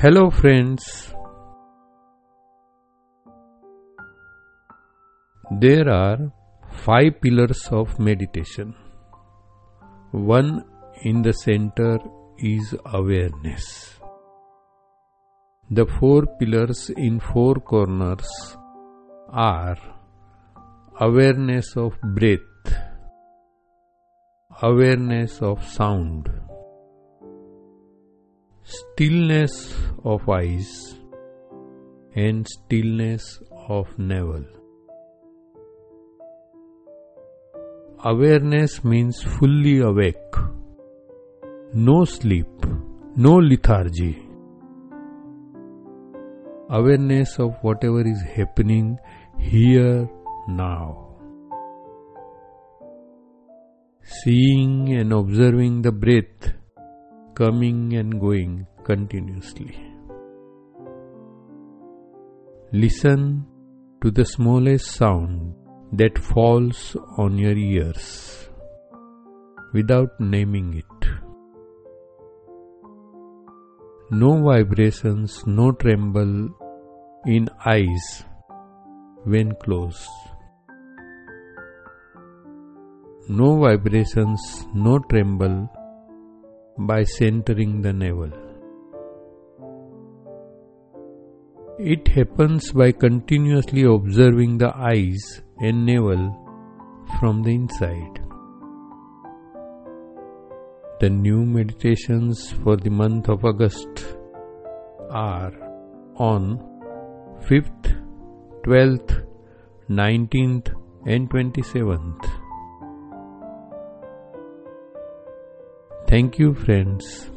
Hello, friends. There are five pillars of meditation. One in the center is awareness. The four pillars in four corners are awareness of breath, awareness of sound, stillness of eyes, and stillness of navel. Awareness means fully awake, no sleep, no lethargy. Awareness of whatever is happening here now. Seeing and observing the breath coming and going continuously. Listen to the smallest sound that falls on your ears without naming it. No vibrations, no tremble in eyes when closed. No vibrations, no tremble by centering the navel. It happens by continuously observing the eyes and navel from the inside. The new meditations for the month of August are on 5th, 12th, 19th, and 27th. Thank you, friends.